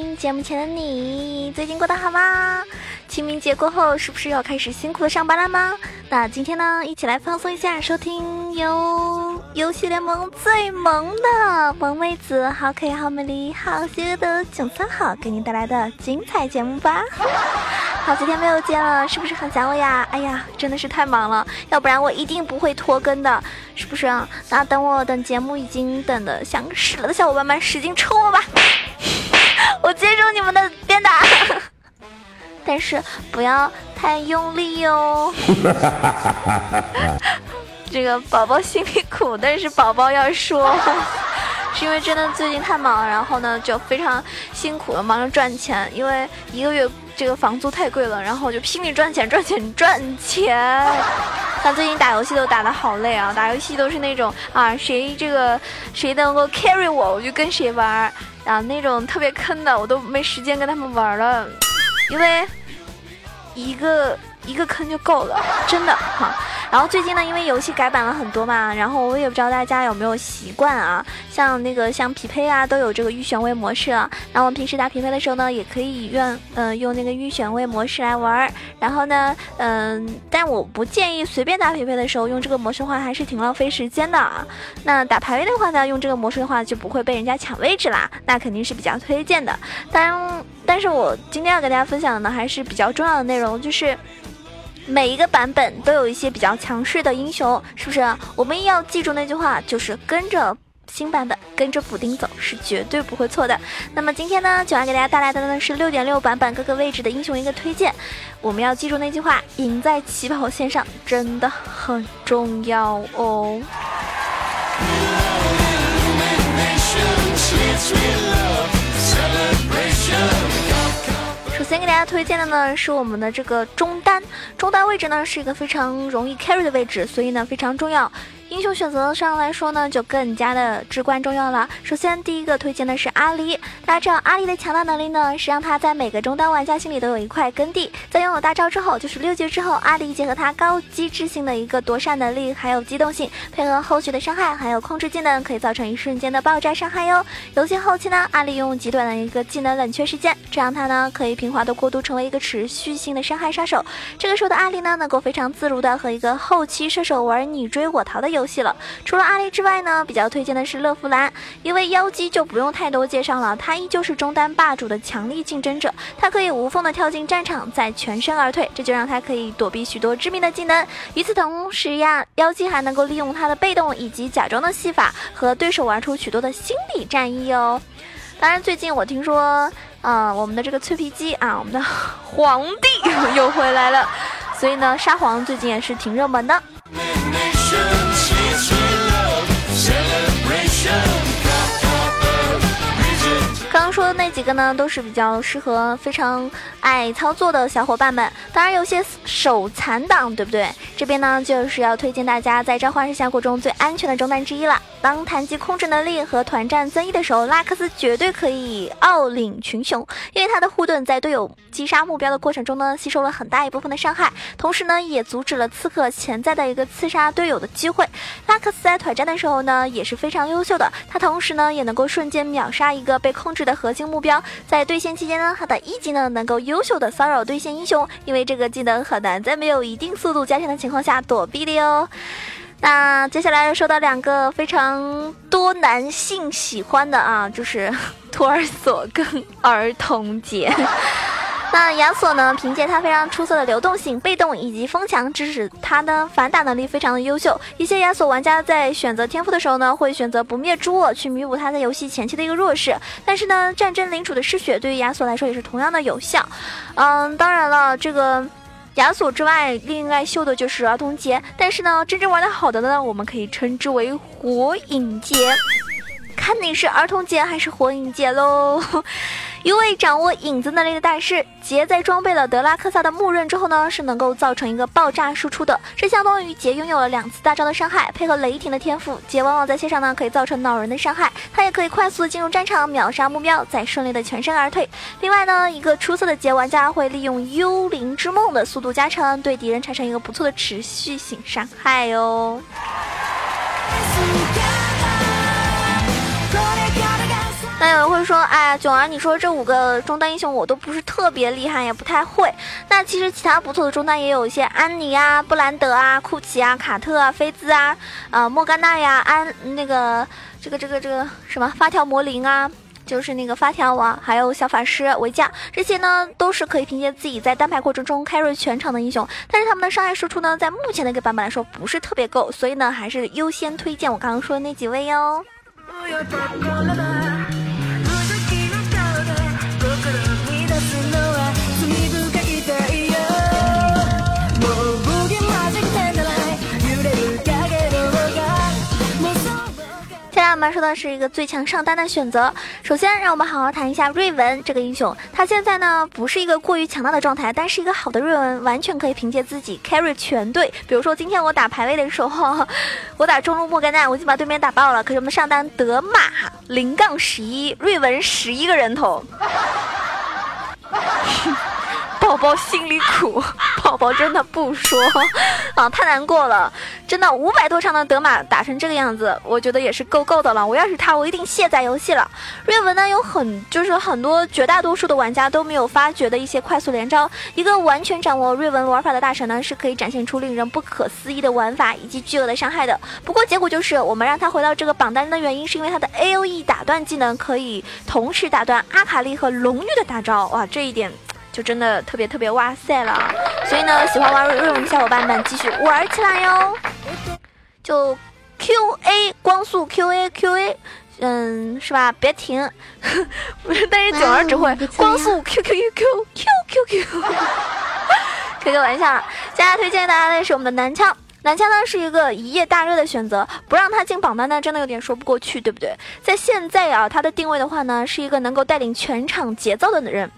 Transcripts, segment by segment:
听节目前的你，最近过得好吗？清明节过后，是不是要开始辛苦的上班了吗？那今天呢，一起来放松一下，收听由游戏联盟最萌的萌妹子，好可爱、好美丽、好邪恶的囧三好给您带来的精彩节目吧。好几天没有见了，是不是很想我呀？哎呀，真的是太忙了，要不然我一定不会拖更的，是不是啊？那等我等节目已经等的想死了的小伙伴们，使劲冲我吧！我接受你们的鞭打，但是不要太用力哦。这个宝宝心里苦，但是宝宝要说。因为真的最近太忙了，然后呢就非常辛苦的忙着赚钱，因为一个月这个房租太贵了，然后就拼命赚钱赚钱 赚钱。但最近打游戏都打的好累啊，打游戏都是那种啊谁这个谁能够 carry 我，我就跟谁玩啊那种特别坑的，我都没时间跟他们玩了，因为一个一个坑就够了，真的哈。然后最近呢，因为游戏改版了很多嘛，然后我也不知道大家有没有习惯啊，像那个像匹配啊，都有这个预选位模式啊。那我们平时打匹配的时候呢，也可以用呃用那个预选位模式来玩儿。然后呢，嗯，但我不建议随便打匹配的时候用这个模式的话，还是挺浪费时间的啊。那打排位的话呢，用这个模式的话就不会被人家抢位置啦，那肯定是比较推荐的。但但是我今天要跟大家分享的呢，还是比较重要的内容，就是。每一个版本都有一些比较强势的英雄，是不是？我们要记住那句话，就是跟着新版本，跟着补丁走是绝对不会错的。那么今天呢，九安给大家带来的呢是六点六版本各个位置的英雄一个推荐。我们要记住那句话，赢在起跑线上真的很重要哦。首先给大家推荐的呢是我们的这个中单，中单位置呢是一个非常容易 carry 的位置，所以呢非常重要。英雄选择上来说呢，就更加的至关重要了。首先，第一个推荐的是阿离。大家知道阿离的强大能力呢，是让他在每个中单玩家心里都有一块耕地。在拥有大招之后，就是六级之后，阿离结合他高机制性的一个躲闪能力，还有机动性，配合后续的伤害，还有控制技能，可以造成一瞬间的爆炸伤害哟。游戏后期呢，阿离用极短的一个技能冷却时间，这样他呢可以平滑的过渡成为一个持续性的伤害杀手。这个时候的阿离呢，能够非常自如的和一个后期射手玩你追我逃的游戏。游戏了，除了阿狸之外呢，比较推荐的是乐芙兰，因为妖姬就不用太多介绍了，她依旧是中单霸主的强力竞争者，她可以无缝的跳进战场，再全身而退，这就让她可以躲避许多致命的技能。与此同时呀，妖姬还能够利用她的被动以及假装的戏法，和对手玩出许多的心理战役哦。当然，最近我听说，啊，我们的这个脆皮鸡啊，我们的 皇帝 又回来了，所以呢，沙皇最近也是挺热门的。几个呢，都是比较适合非常爱操作的小伙伴们。当然，有些手残党，对不对？这边呢，就是要推荐大家在召唤师峡谷中最安全的中单之一了。当谈及控制能力和团战增益的时候，拉克斯绝对可以傲领群雄，因为他的护盾在队友击杀目标的过程中呢，吸收了很大一部分的伤害，同时呢，也阻止了刺客潜在的一个刺杀队友的机会。拉克斯在团战的时候呢，也是非常优秀的，他同时呢，也能够瞬间秒杀一个被控制。的核心目标，在对线期间呢，他的一技能能够优秀的骚扰对线英雄，因为这个技能很难在没有一定速度加成的情况下躲避的哟。那接下来说到两个非常多男性喜欢的啊，就是 托儿所跟儿童节。那亚索呢？凭借他非常出色的流动性、被动以及风墙，致使他的反打能力非常的优秀。一些亚索玩家在选择天赋的时候呢，会选择不灭之握去弥补他在游戏前期的一个弱势。但是呢，战争领主的嗜血对于亚索来说也是同样的有效。嗯，当然了，这个亚索之外，另外秀的就是儿童节。但是呢，真正玩的好的呢，我们可以称之为火影节。看你是儿童节还是火影节喽。一位掌握影子能力的大师杰，在装备了德拉克萨的木刃之后呢，是能够造成一个爆炸输出的。这相当于杰拥有了两次大招的伤害，配合雷霆的天赋，杰往往在线上呢可以造成恼人的伤害。他也可以快速的进入战场，秒杀目标，再顺利的全身而退。另外呢，一个出色的杰玩家会利用幽灵之梦的速度加成，对敌人产生一个不错的持续性伤害哦。那有人会说，哎，囧儿，你说这五个中单英雄我都不是特别厉害，也不太会。那其实其他不错的中单也有一些，安妮啊、布兰德啊、库奇啊、卡特啊、菲兹啊、呃莫甘娜呀、安那个这个这个这个什么发条魔灵啊。就是那个发条王，还有小法师维嘉，这些呢都是可以凭借自己在单排过程中 carry 全场的英雄，但是他们的伤害输出呢，在目前的一个版本来说不是特别够，所以呢还是优先推荐我刚刚说的那几位哟。们说的是一个最强上单的选择。首先，让我们好好谈一下瑞文这个英雄。他现在呢不是一个过于强大的状态，但是一个好的瑞文完全可以凭借自己 carry 全队。比如说今天我打排位的时候，我打中路莫甘娜，我已经把对面打爆了。可是我们上单德玛零杠十一，瑞文十一个人头。宝宝心里苦，宝宝真的不说 啊，太难过了，真的五百多场的德玛打成这个样子，我觉得也是够够的了。我要是他，我一定卸载游戏了。瑞文呢，有很就是很多绝大多数的玩家都没有发觉的一些快速连招。一个完全掌握瑞文玩法的大神呢，是可以展现出令人不可思议的玩法以及巨额的伤害的。不过结果就是我们让他回到这个榜单的原因，是因为他的 A O E 打断技能可以同时打断阿卡丽和龙女的大招，哇，这一点。就真的特别特别哇塞了，所以呢，喜欢玩瑞文的小伙伴们继续玩起来哟！就 Q A 光速 Q A Q A，嗯，是吧？别停，但是九儿只会光速 Q Q Q Q Q Q Q，开个玩笑。接下来推荐大家的是我们的男枪。南枪呢是一个一夜大热的选择，不让他进榜单呢，真的有点说不过去，对不对？在现在啊，他的定位的话呢，是一个能够带领全场节奏的人。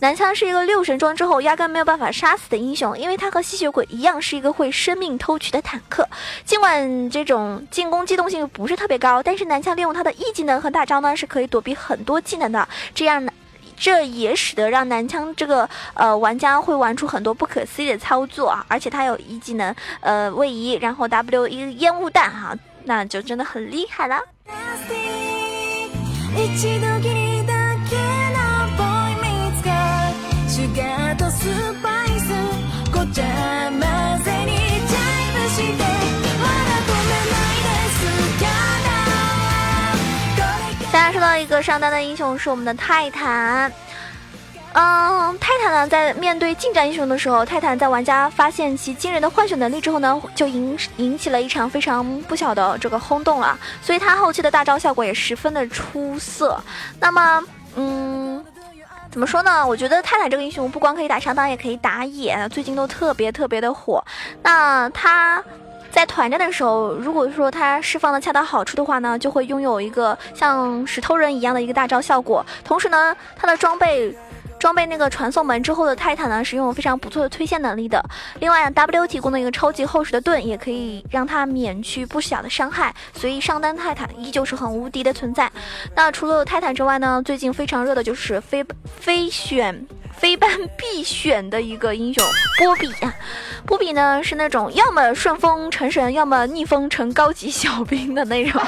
南枪是一个六神装之后压根没有办法杀死的英雄，因为他和吸血鬼一样是一个会生命偷取的坦克。尽管这种进攻机动性不是特别高，但是南枪利用他的 E 技能和大招呢，是可以躲避很多技能的。这样呢。这也使得让男枪这个呃玩家会玩出很多不可思议的操作啊！而且他有一技能呃位移，然后 W 一烟雾弹哈，那就真的很厉害了。上单的英雄是我们的泰坦，嗯，泰坦呢在面对近战英雄的时候，泰坦在玩家发现其惊人的换血能力之后呢，就引引起了一场非常不小的这个轰动了，所以他后期的大招效果也十分的出色。那么，嗯，怎么说呢？我觉得泰坦这个英雄不光可以打上单，也可以打野，最近都特别特别的火。那他。在团战的时候，如果说他释放的恰到好处的话呢，就会拥有一个像石头人一样的一个大招效果。同时呢，他的装备装备那个传送门之后的泰坦呢，是拥有非常不错的推线能力的。另外，W 提供的一个超级厚实的盾，也可以让他免去不小的伤害。所以上单泰坦依旧是很无敌的存在。那除了泰坦之外呢，最近非常热的就是非非选。非班必选的一个英雄波比呀，波比呢是那种要么顺风成神，要么逆风成高级小兵的那种。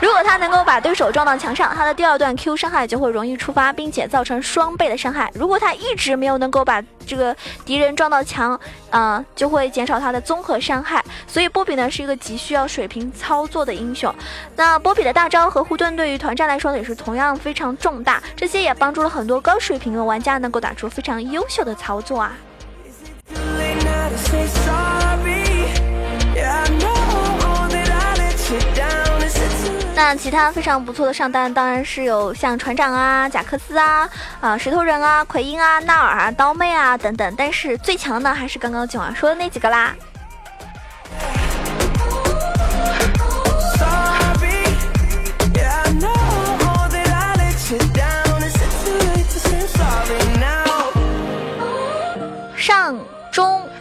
如果他能够把对手撞到墙上，他的第二段 Q 伤害就会容易触发，并且造成双倍的伤害。如果他一直没有能够把这个敌人撞到墙，啊，就会减少他的综合伤害。所以波比呢是一个急需要水平操作的英雄。那波比的大招和护盾对于团战来说也是同样非常重大，这些也帮助了很多高水平的玩家能够打出非常优秀的操作啊。那其他非常不错的上单，当然是有像船长啊、贾克斯啊、啊石头人啊、奎因啊、纳尔啊、刀妹啊等等。但是最强的呢，还是刚刚九儿说的那几个啦。上。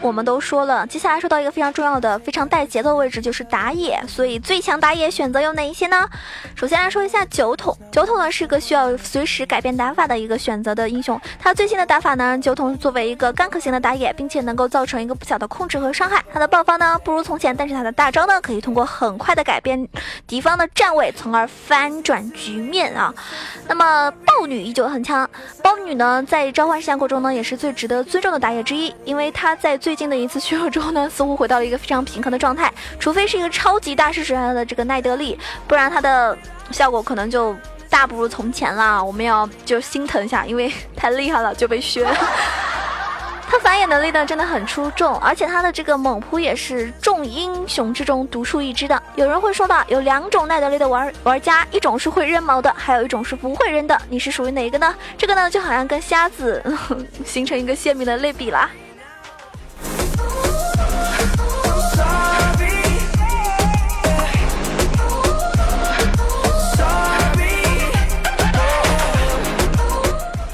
我们都说了，接下来说到一个非常重要的、非常带节奏的位置，就是打野。所以最强打野选择有哪一些呢？首先来说一下酒桶，酒桶呢是个需要随时改变打法的一个选择的英雄。他最新的打法呢，酒桶作为一个干 k 型的打野，并且能够造成一个不小的控制和伤害。他的爆发呢不如从前，但是他的大招呢可以通过很快的改变敌方的站位，从而翻转局面啊。那么豹女依旧很强，豹女呢在召唤师峡谷中呢也是最值得尊重的打野之一，因为她在最近的一次削弱之后呢，似乎回到了一个非常平衡的状态，除非是一个超级大师水平的这个奈德利，不然她的效果可能就大不如从前啦。我们要就心疼一下，因为太厉害了就被削。他反野能力呢真的很出众，而且他的这个猛扑也是众英雄之中独树一帜的。有人会说到有两种奈德利的玩玩家，一种是会扔矛的，还有一种是不会扔的。你是属于哪一个呢？这个呢就好像跟瞎子 形成一个鲜明的类比啦。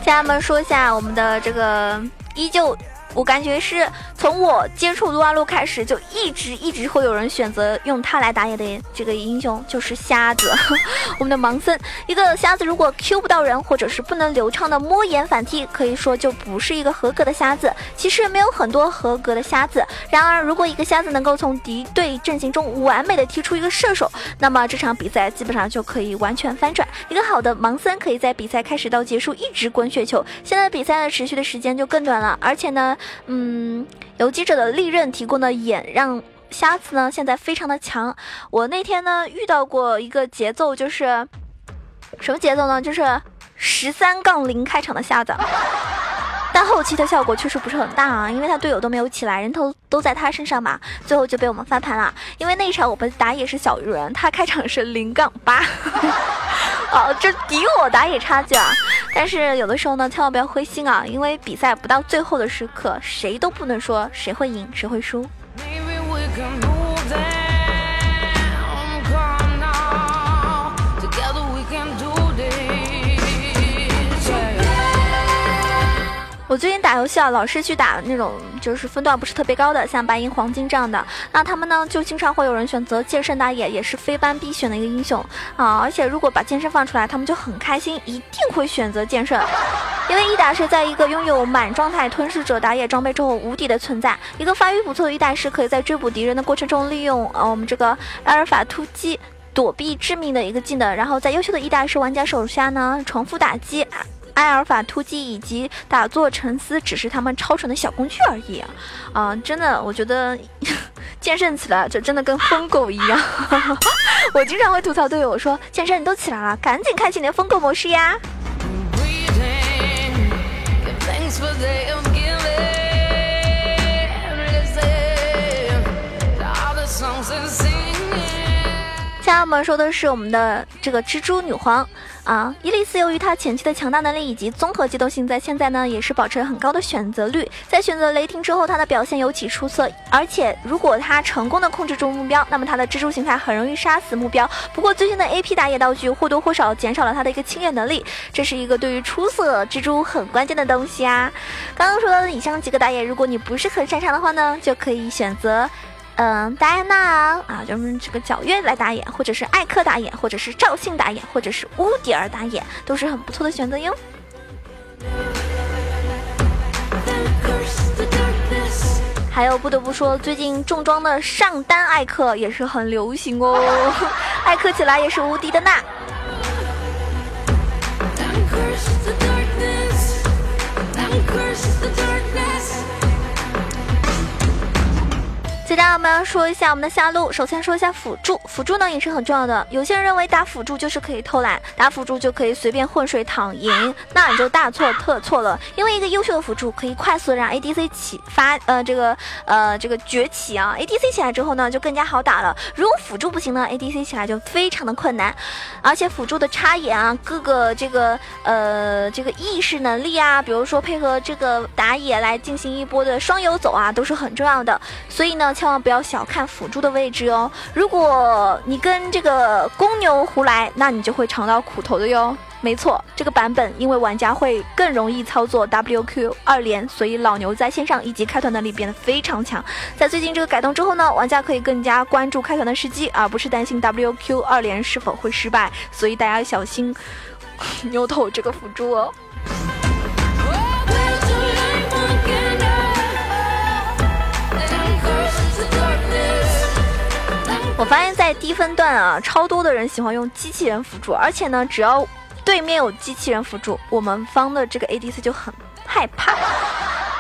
家人们说一下我们的这个。依旧，我感觉是从我接触撸啊撸开始，就一直一直会有人选择用它来打野的这个英雄，就是瞎子，我们的盲僧。一个瞎子如果 Q 不到人，或者是不能流畅的摸眼反踢，可以说就不是一个合格的瞎子。其实没有很多合格的瞎子，然而如果一个瞎子能够从敌对阵型中完美的踢出一个射手，那么这场比赛基本上就可以完全翻转。一个好的盲僧可以在比赛开始到结束一直滚雪球，现在比赛的持续的时间就更短了。而且呢，嗯，游击者的利刃提供的眼让瞎子呢现在非常的强。我那天呢遇到过一个节奏，就是什么节奏呢？就是十三杠零开场的瞎子，但后期的效果确实不是很大啊，因为他队友都没有起来，人头都在他身上嘛，最后就被我们翻盘了。因为那一场我们打野是小鱼人，他开场是零杠八，哦，这敌我打野差距啊。但是有的时候呢，千万不要灰心啊，因为比赛不到最后的时刻，谁都不能说谁会赢，谁会输。我最近打游戏啊，老是去打那种就是分段不是特别高的，像白银、黄金这样的。那他们呢，就经常会有人选择剑圣打野，也是非班必选的一个英雄啊。而且如果把剑圣放出来，他们就很开心，一定会选择剑圣，因为一打是在一个拥有满状态吞噬者打野装备之后无敌的存在。一个发育不错的一打是可以在追捕敌人的过程中利用呃我们这个阿尔法突击躲避致命的一个技能，然后在优秀的一打是玩家手下呢重复打击。埃尔法突击以及打坐沉思只是他们超纯的小工具而已啊！啊，真的，我觉得 剑圣起来就真的跟疯狗一样。我经常会吐槽队友说：“剑圣你都起来了，赶紧开启你的疯狗模式呀！”下我们说的是我们的这个蜘蛛女皇啊，伊利斯由于她前期的强大能力以及综合机动性，在现在呢也是保持了很高的选择率。在选择雷霆之后，她的表现尤其出色。而且如果她成功的控制住目标，那么她的蜘蛛形态很容易杀死目标。不过最新的 AP 打野道具或多或少减少了她的一个清野能力，这是一个对于出色蜘蛛很关键的东西啊。刚刚说到的以上几个打野，如果你不是很擅长的话呢，就可以选择。嗯，戴安娜啊，就是这个皎月来打野，或者是艾克打野，或者是赵信打野，或者是乌迪尔打野，都是很不错的选择哟。还有不得不说，最近重装的上单艾克也是很流行哦，艾克起来也是无敌的呐。那我们要说一下我们的下路。首先说一下辅助，辅助呢也是很重要的。有些人认为打辅助就是可以偷懒，打辅助就可以随便混水躺赢，那你就大错特错了。因为一个优秀的辅助可以快速让 ADC 起发，呃，这个呃这个崛起啊。ADC 起来之后呢，就更加好打了。如果辅助不行呢，ADC 起来就非常的困难。而且辅助的插眼啊，各个这个呃这个意识能力啊，比如说配合这个打野来进行一波的双游走啊，都是很重要的。所以呢。千万不要小看辅助的位置哦。如果你跟这个公牛胡来，那你就会尝到苦头的哟。没错，这个版本因为玩家会更容易操作 WQ 二连，所以老牛在线上一级开团能力变得非常强。在最近这个改动之后呢，玩家可以更加关注开团的时机，而不是担心 WQ 二连是否会失败。所以大家要小心牛头这个辅助哦。我发现，在低分段啊，超多的人喜欢用机器人辅助，而且呢，只要对面有机器人辅助，我们方的这个 ADC 就很害怕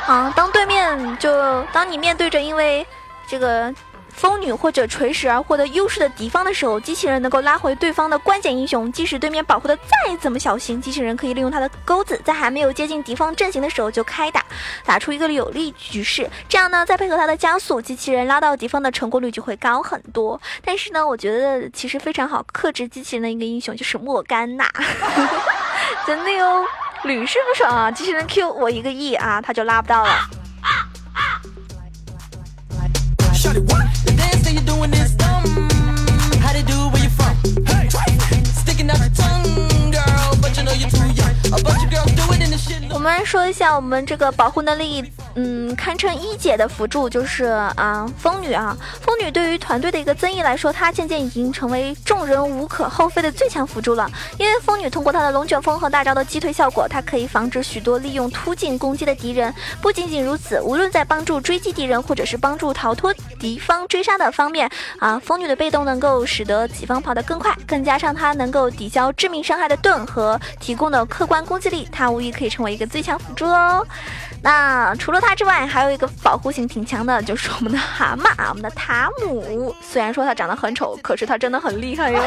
啊。当对面就当你面对着因为这个。风女或者锤石而获得优势的敌方的时候，机器人能够拉回对方的关键英雄。即使对面保护的再怎么小心，机器人可以利用他的钩子，在还没有接近敌方阵型的时候就开打，打出一个有利局势。这样呢，再配合他的加速，机器人拉到敌方的成功率就会高很多。但是呢，我觉得其实非常好克制机器人的一个英雄就是莫甘娜，真的哟，屡试不爽啊！机器人 Q 我一个 E 啊，他就拉不到了。啊 you doing this dumb. How you do where you from? Hey. Sticking out your tongue, girl, but you know you're too young. A bunch of girls do it. 我们来说一下我们这个保护能力。嗯，堪称一姐的辅助就是啊，风女啊，风女对于团队的一个增益来说，她渐渐已经成为众人无可厚非的最强辅助了。因为风女通过她的龙卷风和大招的击退效果，她可以防止许多利用突进攻击的敌人。不仅仅如此，无论在帮助追击敌人，或者是帮助逃脱敌方追杀的方面啊，风女的被动能够使得己方跑得更快。更加上她能够抵消致命伤害的盾和提供的客观攻击力，她无疑可可以成为一个最强辅助哦。那除了他之外，还有一个保护性挺强的，就是我们的蛤蟆啊，我们的塔姆。虽然说他长得很丑，可是他真的很厉害哟。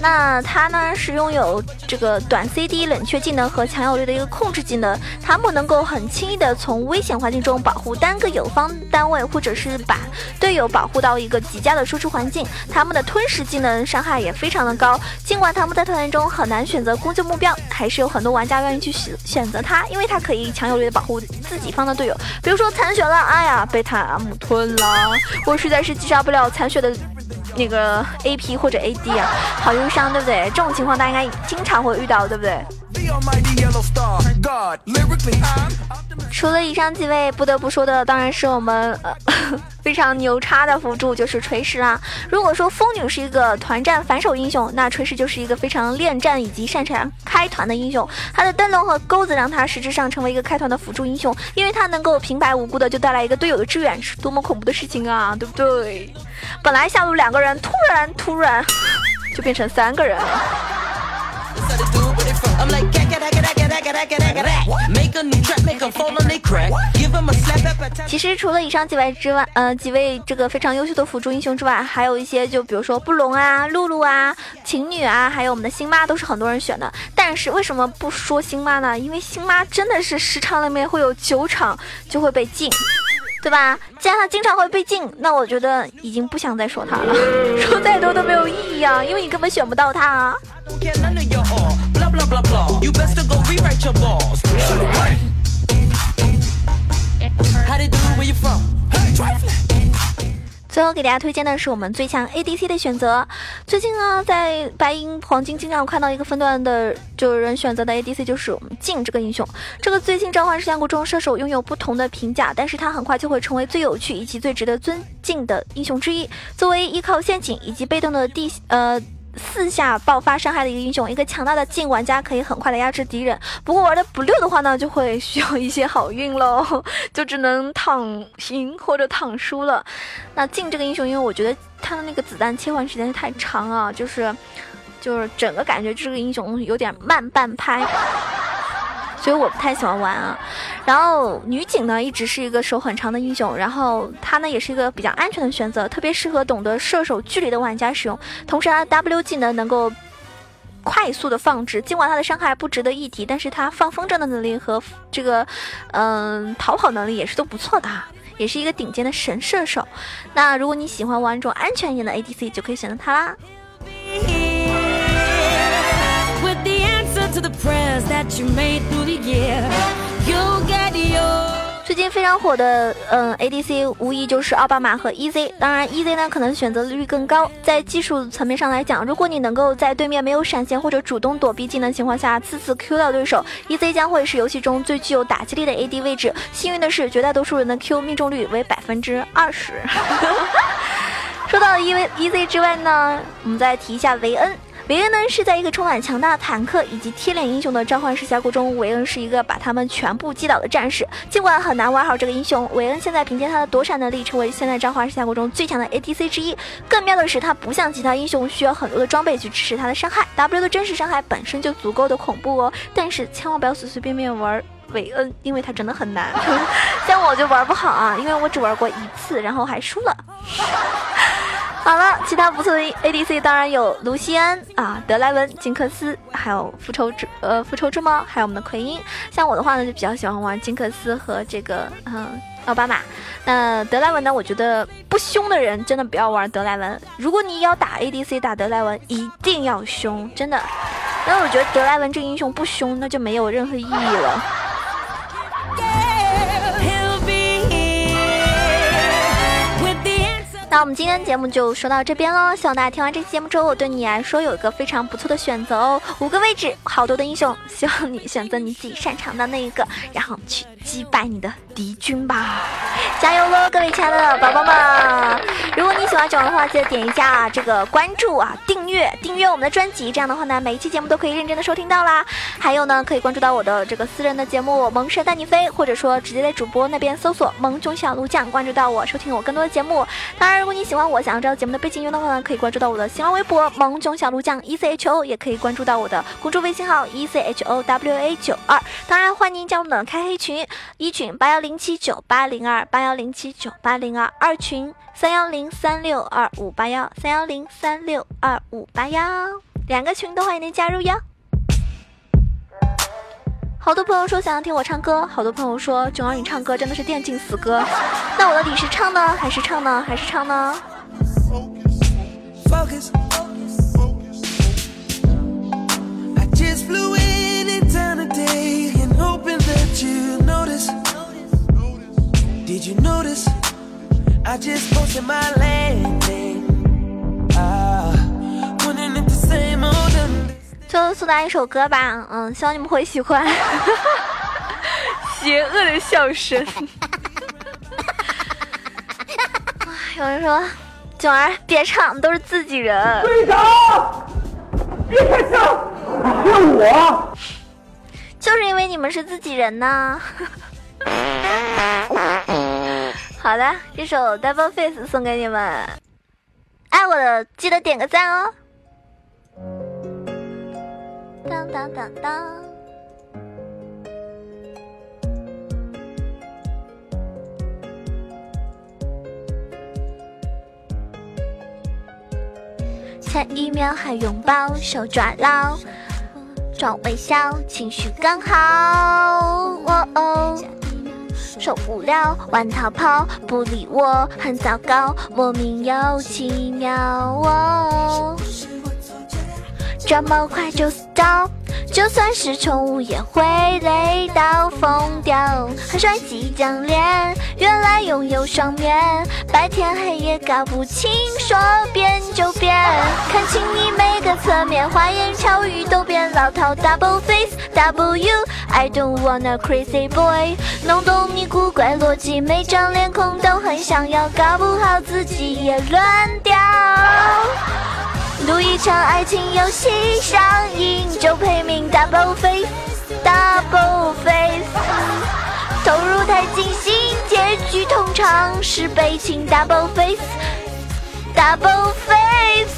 那他呢是拥有这个短 CD 冷却技能和强有力的一个控制技能，塔姆能够很轻易的从危险环境中保护单个友方单位，或者是把队友保护到一个极佳的输出环境。他们的吞噬技能伤害也非常的高，尽管他们在团战中很难选择攻击目标，还是有很多玩家愿意去选选择他，因为他可以强有力的保护自己方的队友。比如说残血了，哎呀，被塔姆吞了，我实在是击杀不了残血的。那个 A P 或者 A D 啊，好忧伤，对不对？这种情况大家应该经常会遇到，对不对？除了以上几位，不得不说的当然是我们呃非常牛叉的辅助，就是锤石啦。如果说风女是一个团战反手英雄，那锤石就是一个非常恋战以及擅长开团的英雄。他的灯笼和钩子让他实质上成为一个开团的辅助英雄，因为他能够平白无故的就带来一个队友的支援，是多么恐怖的事情啊，对不对？本来下路两个人，突然突然就变成三个人了。其实除了以上几位之外，呃，几位这个非常优秀的辅助英雄之外，还有一些，就比如说布隆啊、露露啊、晴女啊，还有我们的星妈，都是很多人选的。但是为什么不说星妈呢？因为星妈真的是十场里面会有九场就会被禁，对吧？既然他经常会被禁，那我觉得已经不想再说他了，说再多都没有意义啊，因为你根本选不到他。最后给大家推荐的是我们最强 ADC 的选择。最近呢，在白银黄金经常看到一个分段的，就有人选择的 ADC 就是我们镜这个英雄。这个最近召唤师峡谷中射手拥有不同的评价，但是他很快就会成为最有趣以及最值得尊敬的英雄之一。作为依靠陷阱以及被动的地呃。四下爆发伤害的一个英雄，一个强大的镜玩家可以很快的压制敌人。不过玩的不溜的话呢，就会需要一些好运喽，就只能躺赢或者躺输了。那镜这个英雄，因为我觉得他的那个子弹切换时间太长啊，就是就是整个感觉这个英雄有点慢半拍。所以我不太喜欢玩啊，然后女警呢一直是一个手很长的英雄，然后她呢也是一个比较安全的选择，特别适合懂得射手距离的玩家使用。同时，她 W 技能能够快速的放置，尽管她的伤害不值得一提，但是她放风筝的能力和这个嗯逃跑能力也是都不错的，也是一个顶尖的神射手。那如果你喜欢玩这种安全一点的 ADC，就可以选择她啦。最近非常火的，嗯，ADC 无疑就是奥巴马和 EZ。当然，EZ 呢可能选择率更高。在技术层面上来讲，如果你能够在对面没有闪现或者主动躲避技能情况下，次次 Q 到对手，EZ 将会是游戏中最具有打击力的 AD 位置。幸运的是，绝大多数人的 Q 命中率为百分之二十。说到 E V E Z 之外呢，我们再提一下维恩。维恩呢是在一个充满强大坦克以及贴脸英雄的召唤师峡谷中，韦恩是一个把他们全部击倒的战士。尽管很难玩好这个英雄，韦恩现在凭借他的躲闪能力，成为现在召唤师峡谷中最强的 ADC 之一。更妙的是，他不像其他英雄需要很多的装备去支持他的伤害，W 的真实伤害本身就足够的恐怖哦。但是千万不要随随便便玩韦恩，因为他真的很难。像我就玩不好啊，因为我只玩过一次，然后还输了。好了，其他不错的 ADC 当然有卢锡安啊、德莱文、金克斯，还有复仇之呃复仇之猫，还有我们的奎因。像我的话呢，就比较喜欢玩金克斯和这个嗯奥巴马。那德莱文呢，我觉得不凶的人真的不要玩德莱文。如果你要打 ADC 打德莱文，一定要凶，真的，因为我觉得德莱文这个英雄不凶，那就没有任何意义了。那我们今天节目就说到这边喽，希望大家听完这期节目之后，对你来说有一个非常不错的选择哦。五个位置，好多的英雄，希望你选择你自己擅长的那一个，然后去击败你的敌军吧。加油喽，各位亲爱的宝宝们！如果你喜欢九王的话，记得点一下这个关注啊，订阅订阅我们的专辑，这样的话呢，每一期节目都可以认真的收听到啦。还有呢，可以关注到我的这个私人的节目《萌蛇带你飞》，或者说直接在主播那边搜索“萌囧小鹿酱”，关注到我，收听我更多的节目。当然，如果你喜欢我，想要知道节目的背景音乐的话呢，可以关注到我的新浪微博“萌囧小鹿酱 E C H O”，也可以关注到我的公众微信号 “E C H O W A 九二”。当然，欢迎加入我们的开黑群，一群八幺零零七九八零二八幺。幺零七九八零二二群三幺零三六二五八幺三幺零三六二五八幺两个群都欢迎您加入哟。好多朋友说想要听我唱歌，好多朋友说囧儿你唱歌真的是电竞死歌。那我到底是唱呢，还是唱呢，还是唱呢 youknowthis 最后送大家一首歌吧嗯希望你们会喜欢。邪恶的笑声。有人说囧儿别唱都是自己人。队长别开枪是我。就是因为你们是自己人呢。好的，这首 Double Face 送给你们，爱我的记得点个赞哦。当当当当，前一秒还拥抱，手抓牢，装微笑，情绪刚好。受不了，玩逃跑，不理我，很糟糕，莫名又奇妙哦。这么快就死掉，就算是宠物也会累到疯掉。很帅气将脸，原来拥有双面，白天黑夜搞不清，说变就变。看清你每个侧面，花言巧语都变老套。Double face W，I don't wanna crazy boy，弄懂你古怪逻辑，每张脸孔都很想要，搞不好自己也乱掉。赌一场爱情游戏，上瘾就赔命。Double face，Double face，投入太尽兴，结局通常是悲情。Double face，Double face，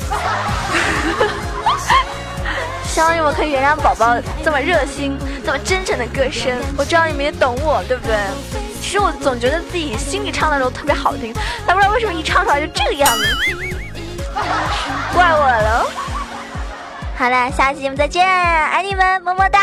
希望你们可以原谅宝宝这么热心、这么真诚的歌声。我知道你们也懂我，对不对？其实我总觉得自己心里唱的时候特别好听，但不知道为什么一唱出来就这个样子。怪我喽！好了，下期节目再见，爱你们，么么哒。